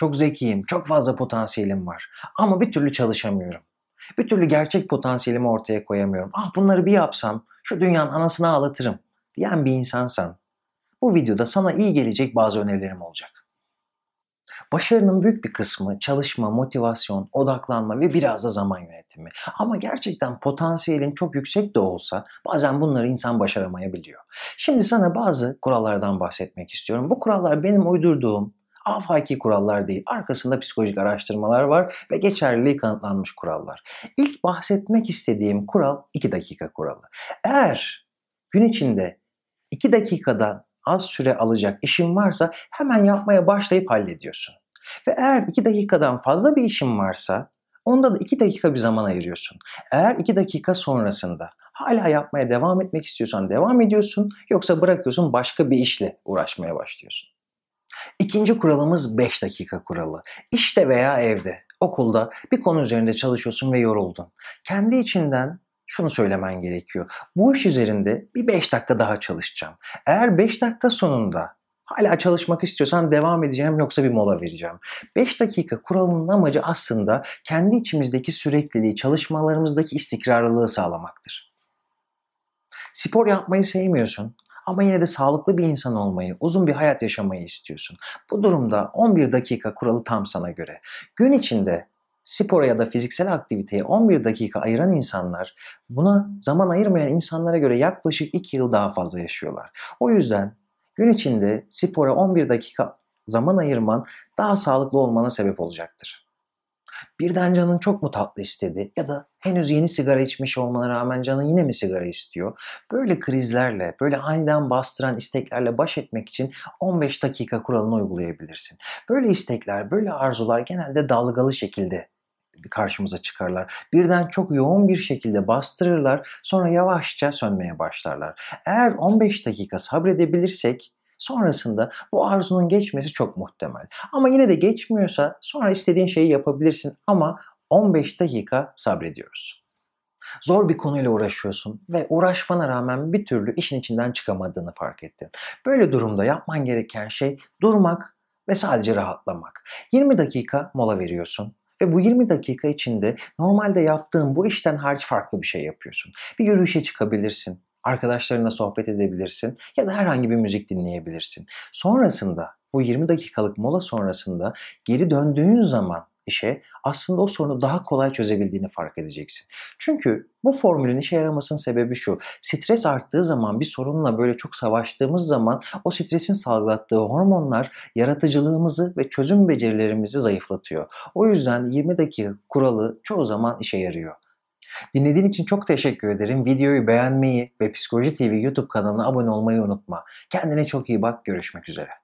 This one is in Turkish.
çok zekiyim, çok fazla potansiyelim var ama bir türlü çalışamıyorum. Bir türlü gerçek potansiyelimi ortaya koyamıyorum. Ah bunları bir yapsam şu dünyanın anasını ağlatırım diyen bir insansan bu videoda sana iyi gelecek bazı önerilerim olacak. Başarının büyük bir kısmı çalışma, motivasyon, odaklanma ve biraz da zaman yönetimi. Ama gerçekten potansiyelin çok yüksek de olsa bazen bunları insan başaramayabiliyor. Şimdi sana bazı kurallardan bahsetmek istiyorum. Bu kurallar benim uydurduğum afaki kurallar değil. Arkasında psikolojik araştırmalar var ve geçerliliği kanıtlanmış kurallar. İlk bahsetmek istediğim kural 2 dakika kuralı. Eğer gün içinde 2 dakikadan az süre alacak işin varsa hemen yapmaya başlayıp hallediyorsun. Ve eğer 2 dakikadan fazla bir işin varsa onda da 2 dakika bir zaman ayırıyorsun. Eğer 2 dakika sonrasında hala yapmaya devam etmek istiyorsan devam ediyorsun yoksa bırakıyorsun başka bir işle uğraşmaya başlıyorsun. İkinci kuralımız 5 dakika kuralı. İşte veya evde, okulda bir konu üzerinde çalışıyorsun ve yoruldun. Kendi içinden şunu söylemen gerekiyor. Bu iş üzerinde bir 5 dakika daha çalışacağım. Eğer 5 dakika sonunda hala çalışmak istiyorsan devam edeceğim yoksa bir mola vereceğim. 5 dakika kuralının amacı aslında kendi içimizdeki sürekliliği, çalışmalarımızdaki istikrarlılığı sağlamaktır. Spor yapmayı sevmiyorsun ama yine de sağlıklı bir insan olmayı, uzun bir hayat yaşamayı istiyorsun. Bu durumda 11 dakika kuralı tam sana göre. Gün içinde spora ya da fiziksel aktiviteye 11 dakika ayıran insanlar buna zaman ayırmayan insanlara göre yaklaşık 2 yıl daha fazla yaşıyorlar. O yüzden gün içinde spora 11 dakika zaman ayırman daha sağlıklı olmana sebep olacaktır. Birden canın çok mu tatlı istedi ya da henüz yeni sigara içmiş olmana rağmen canın yine mi sigara istiyor? Böyle krizlerle, böyle aniden bastıran isteklerle baş etmek için 15 dakika kuralını uygulayabilirsin. Böyle istekler, böyle arzular genelde dalgalı şekilde karşımıza çıkarlar. Birden çok yoğun bir şekilde bastırırlar, sonra yavaşça sönmeye başlarlar. Eğer 15 dakika sabredebilirsek Sonrasında bu arzunun geçmesi çok muhtemel. Ama yine de geçmiyorsa sonra istediğin şeyi yapabilirsin ama 15 dakika sabrediyoruz. Zor bir konuyla uğraşıyorsun ve uğraşmana rağmen bir türlü işin içinden çıkamadığını fark ettin. Böyle durumda yapman gereken şey durmak ve sadece rahatlamak. 20 dakika mola veriyorsun ve bu 20 dakika içinde normalde yaptığın bu işten hariç farklı bir şey yapıyorsun. Bir yürüyüşe çıkabilirsin, arkadaşlarına sohbet edebilirsin ya da herhangi bir müzik dinleyebilirsin. Sonrasında bu 20 dakikalık mola sonrasında geri döndüğün zaman işe aslında o sorunu daha kolay çözebildiğini fark edeceksin. Çünkü bu formülün işe yaramasının sebebi şu. Stres arttığı zaman bir sorunla böyle çok savaştığımız zaman o stresin salgılattığı hormonlar yaratıcılığımızı ve çözüm becerilerimizi zayıflatıyor. O yüzden 20 dakika kuralı çoğu zaman işe yarıyor. Dinlediğin için çok teşekkür ederim. Videoyu beğenmeyi ve Psikoloji TV YouTube kanalına abone olmayı unutma. Kendine çok iyi bak. Görüşmek üzere.